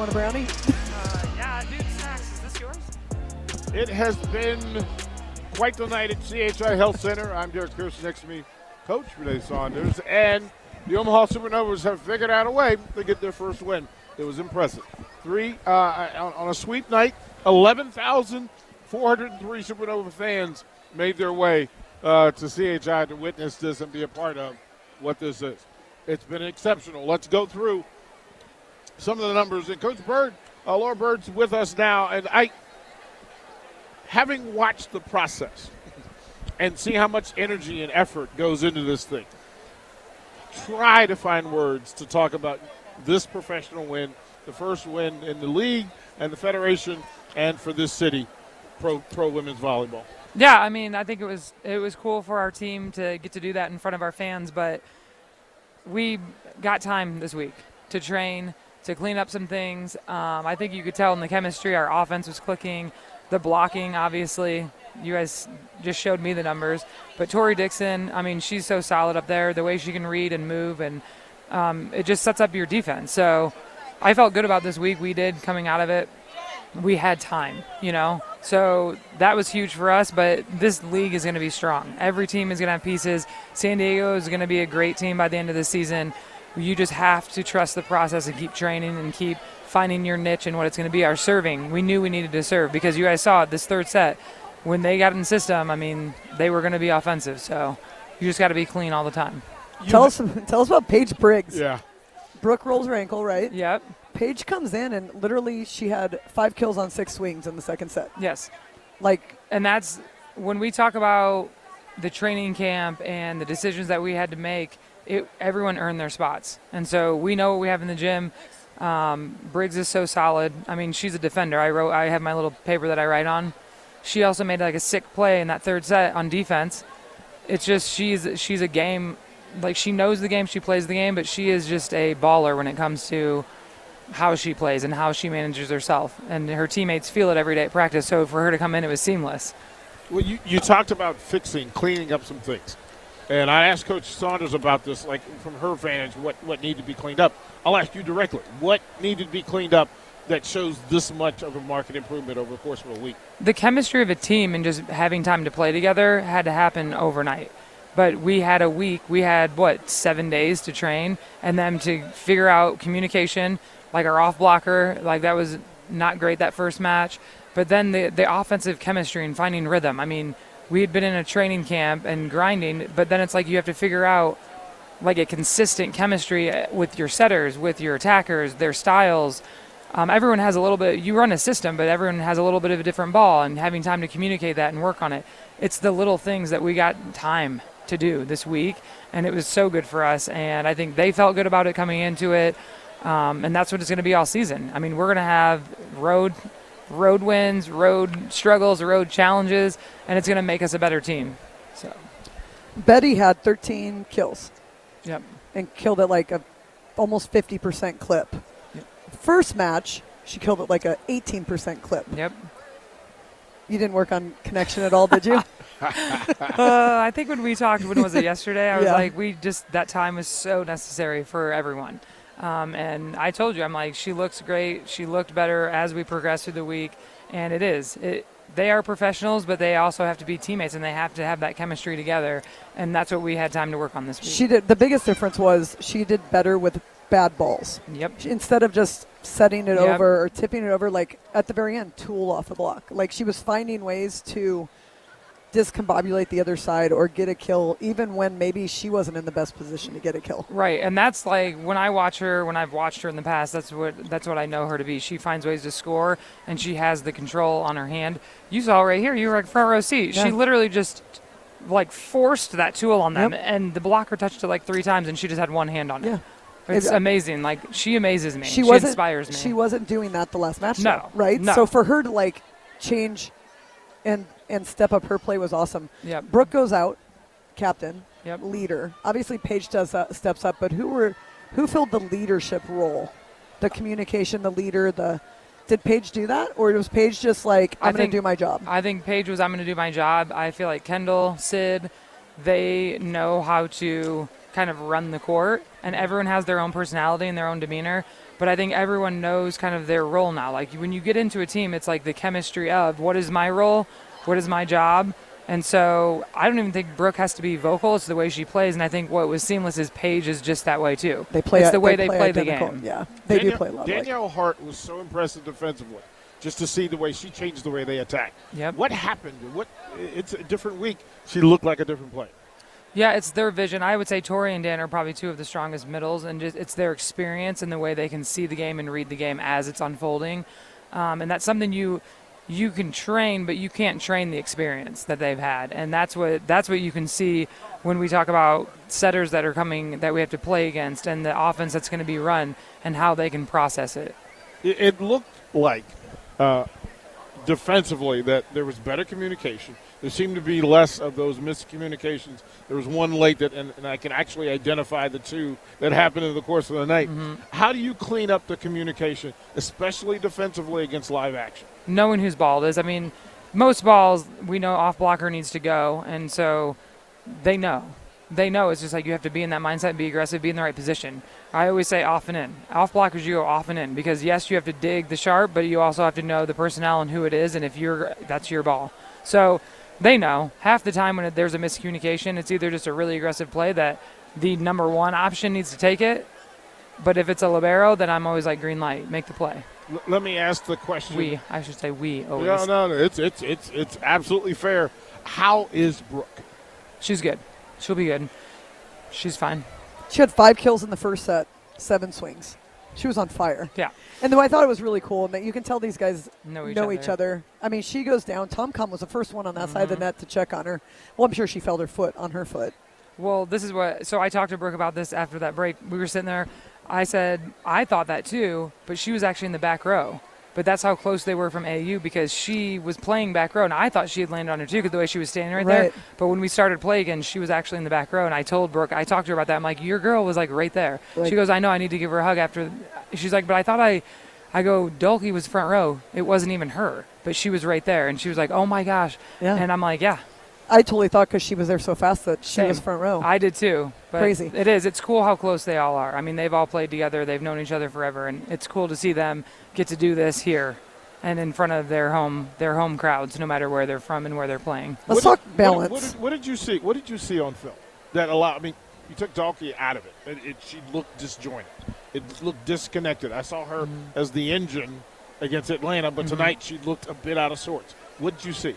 want a brownie? Uh, yeah, dude, snacks. Is this yours? It has been quite the night at CHI Health Center. I'm Derek Pierce. Next to me, Coach Renee Saunders. And the Omaha Supernovas have figured out a way to get their first win. It was impressive. Three uh, on, on a sweep night, 11,403 Supernova fans made their way uh, to CHI to witness this and be a part of what this is. It's been exceptional. Let's go through some of the numbers. And Coach Bird, uh, Laura Bird's with us now, and I, having watched the process and see how much energy and effort goes into this thing, try to find words to talk about this professional win, the first win in the league and the federation, and for this city, pro pro women's volleyball. Yeah, I mean, I think it was it was cool for our team to get to do that in front of our fans, but we got time this week to train, to clean up some things. Um, I think you could tell in the chemistry, our offense was clicking, the blocking, obviously. You guys just showed me the numbers, but Tori Dixon, I mean, she's so solid up there. The way she can read and move, and um, it just sets up your defense. So I felt good about this week. We did coming out of it. We had time, you know. So that was huge for us. But this league is going to be strong. Every team is going to have pieces. San Diego is going to be a great team by the end of the season. You just have to trust the process and keep training and keep finding your niche and what it's going to be. Our serving, we knew we needed to serve because you guys saw it this third set when they got in the system. I mean, they were going to be offensive. So you just got to be clean all the time. Tell us, tell us about Paige Briggs. Yeah. Brooke rolls her ankle, right? Yep. Paige comes in and literally she had five kills on six swings in the second set. Yes. Like, and that's when we talk about the training camp and the decisions that we had to make. It, everyone earned their spots, and so we know what we have in the gym. Um, Briggs is so solid. I mean, she's a defender. I wrote, I have my little paper that I write on. She also made like a sick play in that third set on defense. It's just she's she's a game, like she knows the game, she plays the game, but she is just a baller when it comes to how she plays and how she manages herself. And her teammates feel it every day at practice. So for her to come in, it was seamless. Well, you, you talked about fixing, cleaning up some things. And I asked Coach Saunders about this, like from her vantage, what, what needed to be cleaned up. I'll ask you directly. What needed to be cleaned up that shows this much of a market improvement over the course of a week? The chemistry of a team and just having time to play together had to happen overnight. But we had a week, we had what, seven days to train, and then to figure out communication, like our off blocker, like that was not great that first match. But then the the offensive chemistry and finding rhythm. I mean, we had been in a training camp and grinding, but then it's like you have to figure out like a consistent chemistry with your setters, with your attackers, their styles. Um, everyone has a little bit. You run a system, but everyone has a little bit of a different ball, and having time to communicate that and work on it. It's the little things that we got time to do this week, and it was so good for us. And I think they felt good about it coming into it. Um, and that's what it's going to be all season. I mean, we're going to have road road wins, road struggles, road challenges, and it's going to make us a better team. So Betty had 13 kills. Yep. And killed it like a almost 50% clip. Yep. First match, she killed it like a 18% clip. Yep. You didn't work on connection at all, did you? uh, I think when we talked, when was it yesterday? I was Yeah. like, we just that time was so necessary for everyone. Um, and I told you, I'm like, she looks great. She looked better as we progressed through the week, and it is. It, they are professionals, but they also have to be teammates, and they have to have that chemistry together. And that's what we had time to work on this week. She did. The biggest difference was she did better with bad balls. Yep. She- Instead of just setting it Yep. over or tipping it over, like at the very end, tool off the block. Like she was finding ways to discombobulate the other side or get a kill, even when maybe she wasn't in the best position to get a kill. Right, and that's like when I watch her, when I've watched her in the past, that's what that's what I know her to be. She finds ways to score, and she has the control on her hand. You saw right here, you were like front row seat. Yeah. She literally just like forced that tool on them, Yep. and the blocker touched it like three times, and she just had one hand on it. Yeah. It's It- uh, amazing. Like she amazes me. She wasn't. inspires me. She wasn't doing that the last match. No, though, right? no. So for her to like change and and step up her play was awesome. Yep. Brooke goes out, captain, Yep. leader. Obviously, Paige does uh, steps up, but who were who filled the leadership role? The communication, the leader, the did Paige do that, or was Paige just like I'm going to do my job? I think Paige was I'm going to do my job. I feel like Kendall, Sid, they know how to kind of run the court, and everyone has their own personality and their own demeanor. But I think everyone knows kind of their role now. Like when you get into a team, it's like the chemistry of what is my role, what is my job. And so I don't even think Brooke has to be vocal. It's the way she plays, and I think what was seamless is Paige is just that way too. They play. It's the way they, play, the game. Yeah, they Danielle, do play a lot. like- Danielle Hart was so impressive defensively, just to see the way she changed the way they attack. Yep. What happened? What? It's a different week. She looked like a different player. Yeah, it's their vision. I would say Tori and Dan are probably two of the strongest middles, and just, it's their experience and the way they can see the game and read the game as it's unfolding. Um, and that's something you you can train, but you can't train the experience that they've had, and that's what that's what you can see when we talk about setters that are coming that we have to play against and the offense that's going to be run and how they can process it. It, it looked like uh, defensively that there was better communication. There seemed to be less of those miscommunications. There was one late that, and, and I can actually identify the two that happened in the course of the night. Mm-hmm. How do you clean up the communication, especially defensively against live action? knowing whose ball it is. I mean, most balls we know off blocker needs to go, and so they know. They know it's just like you have to be in that mindset, and be aggressive, be in the right position. I always say off and in. Off blockers, you go off and in because yes, you have to dig the sharp, but you also have to know the personnel and who it is, and if you're that's your ball. So they know. Half the time when there's a miscommunication, it's either just a really aggressive play that the number one option needs to take it, but if it's a libero, then I'm always like green light, make the play. L- let me ask the question. We, I should say we always. No, no, no. It's it's it's it's absolutely fair. How is Brooke? She's good. She'll be good. She's fine. She had five kills in the first set, seven swings. She was on fire. Yeah. And though I thought it was really cool, and that you can tell these guys Know each know other. each other. I mean, she goes down. Tom Com was the first one on that side of the Mm-hmm. net to check on her. Well, I'm sure she felt her foot on her foot. Well, this is what. So I talked to Brooke about this after that break. We were sitting there. I said I thought that too, but she was actually in the back row. But that's how close they were from AU because she was playing back row, and I thought she had landed on her too because the way she was standing right, Right. there. But when we started play again, she was actually in the back row, and I told Brooke, I talked to her about that. I'm like, your girl was like right there. Like- she goes, I know, I need to give her a hug after. She's like, but I thought I, I go, Dolke was front row. It wasn't even her, but she was right there, and she was like, oh my gosh. Yeah. And I'm like, yeah, I totally thought because she was there so fast that she Same. was front row. I did too. But Crazy. It is. It's cool how close they all are. I mean, they've all played together. They've known each other forever, and it's cool to see them get to do this here and in front of their home their home crowds, no matter where they're from and where they're playing. Let's What talk did- balance. What did, what, did, you see? What did you see on film that allowed? I mean, you took Dalkey out of it. It, it. She looked disjointed. It looked disconnected. I saw her Mm-hmm. as the engine against Atlanta, but tonight she looked a bit out of sorts. What did you see?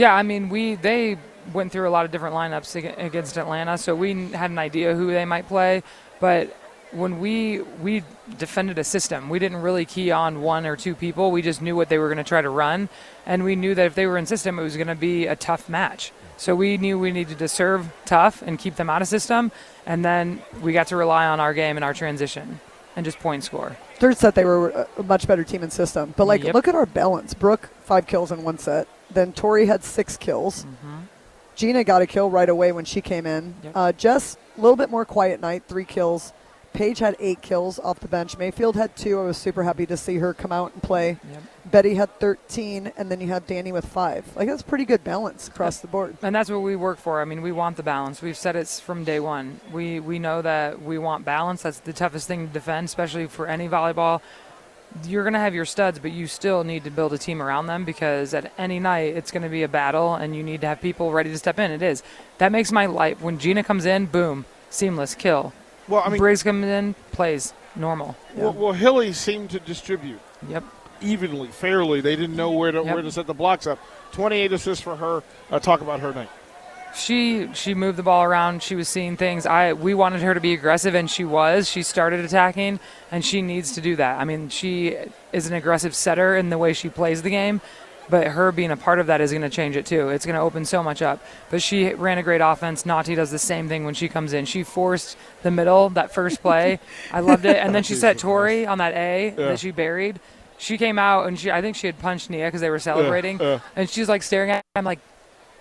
Yeah, I mean, we they went through a lot of different lineups against Atlanta, so we had an idea who they might play. But when we we defended a system, we didn't really key on one or two people. We just knew what they were going to try to run, and we knew that if they were in system, it was going to be a tough match. So we knew we needed to serve tough and keep them out of system, and then we got to rely on our game and our transition and just point score. Third set, they were a- much better team in system. But like, Yep. look at our balance. Brooke five kills in one set. Then Tori had six kills. Gina got a kill right away when she came in. Yep. Uh, Jess a little bit more quiet night, three kills. Paige had eight kills off the bench. Mayfield had two. I was super happy to see her come out and play. Yep. Betty had 13, and then you had Danny with five. Like that's pretty good balance across the board. And that's what we work for. I mean, we want the balance. We've said it from day one. We we know that we want balance. That's the toughest thing to defend, especially for any volleyball. You're going to have your studs, but you still need to build a team around them because at any night it's going to be a battle, and you need to have people ready to step in. It is. That makes my life. When Gina comes in, boom, seamless kill. Well, I mean, Briggs comes in, plays normal. well, well, Hilley seemed to distribute Yep. evenly, fairly. They didn't know where to Yep. where to set the blocks up. Twenty-eight assists for her. Uh, talk about her night. She she moved the ball around. She was seeing things. I we wanted her to be aggressive and she was. She started attacking and she needs to do that. I mean she is an aggressive setter in the way she plays the game but her being a part of that is going to change it too. It's going to open so much up. But she ran a great offense. Nati does the same thing when she comes in. She forced the middle that first play. I loved it. And then she set tori on that a Yeah. that she buried. She came out and she i think she had punched nia because they were celebrating. yeah. and she's like staring at i'm like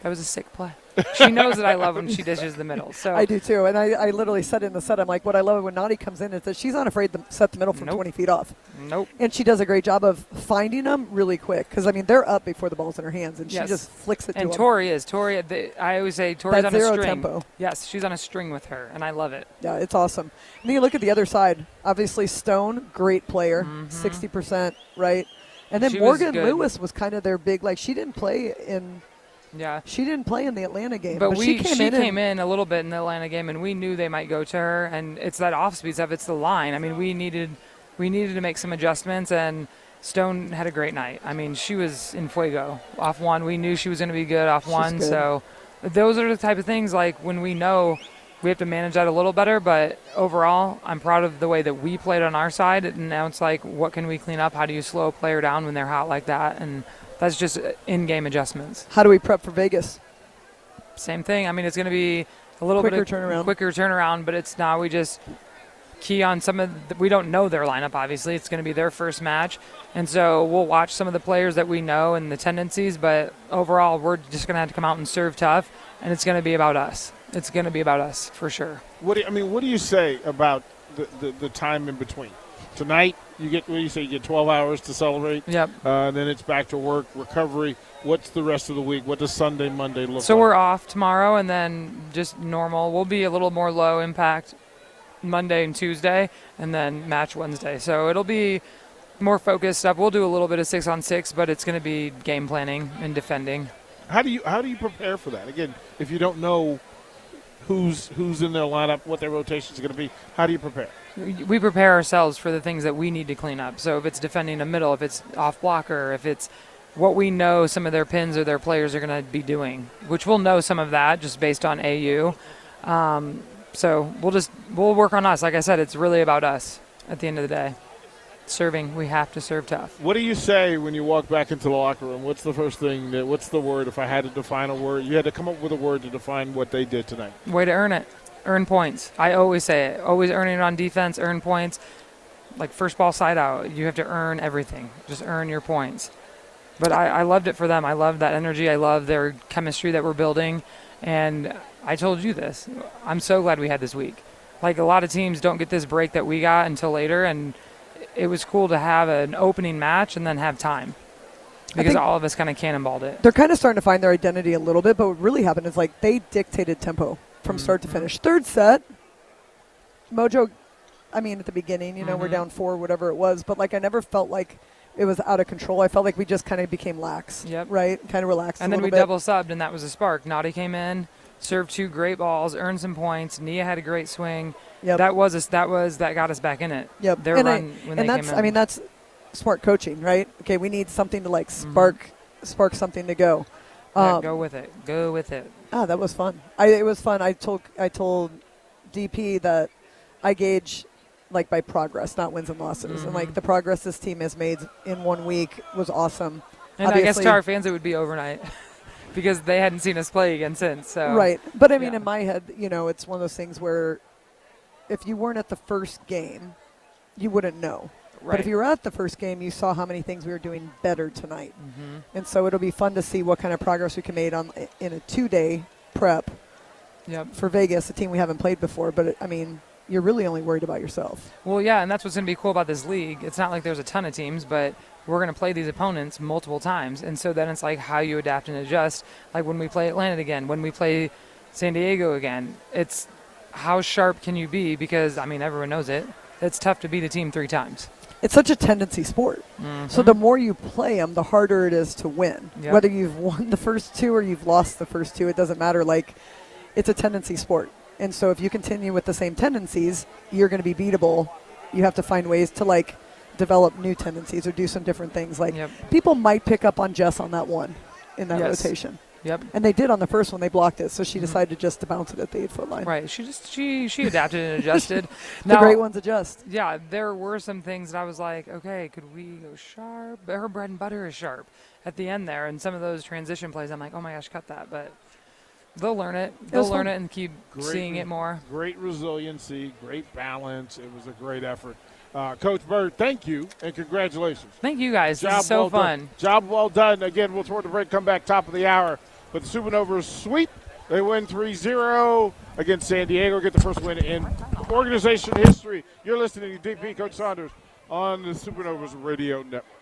That was a sick play. She knows that I love when she dishes the middle. So I do too, and I, I literally said in the set, I'm like, what I love when Nadi comes in is that she's not afraid to set the middle from Nope. 20 feet off, nope. and she does a great job of finding them really quick. Because I mean, they're up before the ball's in her hands, and Yes. she just flicks it And to. Tori is Tori. The, I always say Tori's That on a zero string. tempo. Yes, she's on a string with her, and I love it. Yeah, it's awesome. And then you look at the other side. Obviously, Stone, great player, Mhm. 60 percent, right? And then She Morgan good. Lewis was kind of their big. Like she didn't play in Yeah. she didn't play in the Atlanta game, But, but, we she came in. came in a little bit in the Atlanta game, and we knew they might go to her. And it's that off speed stuff. It's the line. I mean, we needed we needed to make some adjustments, and Stone had a great night. I mean, she was in fuego off one. We knew she was going to be good off She's one. good. So those are the type of things like when we know we have to manage that a little better. But overall, I'm proud of the way that we played on our side. And now it's like, what can we clean up? How do you slow a player down when they're hot like that? And that's just uh, in-game adjustments. How do we prep for Vegas? Same thing. I mean, it's going to be a little Quicker bit of turnaround. quicker turnaround, but it's now we just key on some of. The, we don't know their lineup. Obviously, it's going to be their first match, and so we'll watch some of the players that we know and the tendencies. But overall, we're just going to have to come out and serve tough, and it's going to be about us. It's going to be about us for sure. What do you, I mean, what do you say about the, the, the time in between? Tonight, you get what do you say? You get 12 hours to celebrate. Yep. Uh, then it's back to work, recovery. What's the rest of the week? What does Sunday, Monday look like? So like? we're off tomorrow, and then just normal. We'll be a little more low impact Monday and Tuesday, and then match Wednesday. So it'll be more focused stuff. We'll do a little bit of six on six, but it's going to be game planning and defending. How do you how do you prepare for that? Again, if you don't know who's who's in their lineup, what their rotation is going to be, how do you prepare? We prepare ourselves for the things that we need to clean up. So if it's defending a middle, if it's off blocker, if it's what we know some of their pins or their players are going to be doing, which we'll know some of that just based on AU. Um, so we'll just we'll work on us. Like I said, it's really about us at the end of the day. Serving, we have to serve tough. What do you say when you walk back into the locker room? What's the first thing that what's the word if I had to define a word? You had to come up with a word to define what they did tonight. Way to earn it. Earn points. I always say it. Always earning it on defense, earn points. Like first ball side out, you have to earn everything. Just earn your points. But I, I loved it for them. I loved that energy. I love their chemistry that we're building. And I told you this. I'm so glad we had this week. Like a lot of teams don't get this break that we got until later. And it was cool to have an opening match and then have time. Because all of us kind of cannonballed it. They're kind of starting to find their identity a little bit, but what really happened is like they dictated tempo from start to finish. Third set, Mojo. I mean, at the beginning, you know, we're Mhm. down four, whatever it was, but like I never felt like it was out of control. I felt like we just kind of became lax, Yep. right? Kind of relaxed. And then we bit. double subbed, and that was a spark. Nadi came in, served two great balls, earned some points. Nia had a great swing. Yep. That was us. That was that got us back in it. Yep. Their and I- run when they and that's came in. I mean that's smart coaching, right? Okay, we need something to like Mhm. spark spark something to go. Yeah, Um, go with it. Go with it. Ah, that was fun. I it was fun. I told I told DP that I gauge like by progress, not wins and losses. And like Mhm. the progress this team has made in one week was awesome. And I guess to our fans, it would be overnight because they hadn't seen us play again since. So Right. But I mean yeah. in my head, you know, it's one of those things where if you weren't at the first game, you wouldn't know. Right. But if you were at the first game, you saw how many things we were doing better tonight. Mhm. And so it'll be fun to see what kind of progress we can make on in a two-day prep Yep. for Vegas, a team we haven't played before. But I mean, you're really only worried about yourself. Well, yeah, and that's what's going to be cool about this league. It's not like there's a ton of teams, but we're going to play these opponents multiple times. And so then it's like how you adapt and adjust. Like when we play Atlanta again, when we play San Diego again, it's how sharp can you be? Because, I mean, everyone knows it. It's tough to beat a team three times. It's such a tendency sport. So Mhm. the more you play them, the harder it is to win. Yep. Whether you've won the first two or you've lost the first two, it doesn't matter. Like, it's a tendency sport. And so if you continue with the same tendencies, you're going to be beatable. You have to find ways to like develop new tendencies or do some different things. Like Yep. people might pick up on Jess on that one in that Yes. rotation. Yep. And they did on the first one. They blocked it, so she decided just to bounce it at the eight foot line. Right. She just she she adapted and adjusted. The now, great ones adjust. yeah, there were some things that I was like, okay, could we go sharp? Her bread and butter is sharp at the end there, and some of those transition plays, I'm like, oh my gosh, cut that. But they'll learn it. They'll was learn fun. it and keep Great seeing it more. Great resiliency, great balance. It was a great effort. Uh, Coach Bird, thank you and congratulations. Thank you guys. This Job is so well fun. Done. Job well done. Again, we'll toward the break. Come back top of the hour. But the Supernovas sweep. They win 3 0 against San Diego, get the first win in organization history. You're listening to DP Coach Saunders on the Supernovas Radio Network.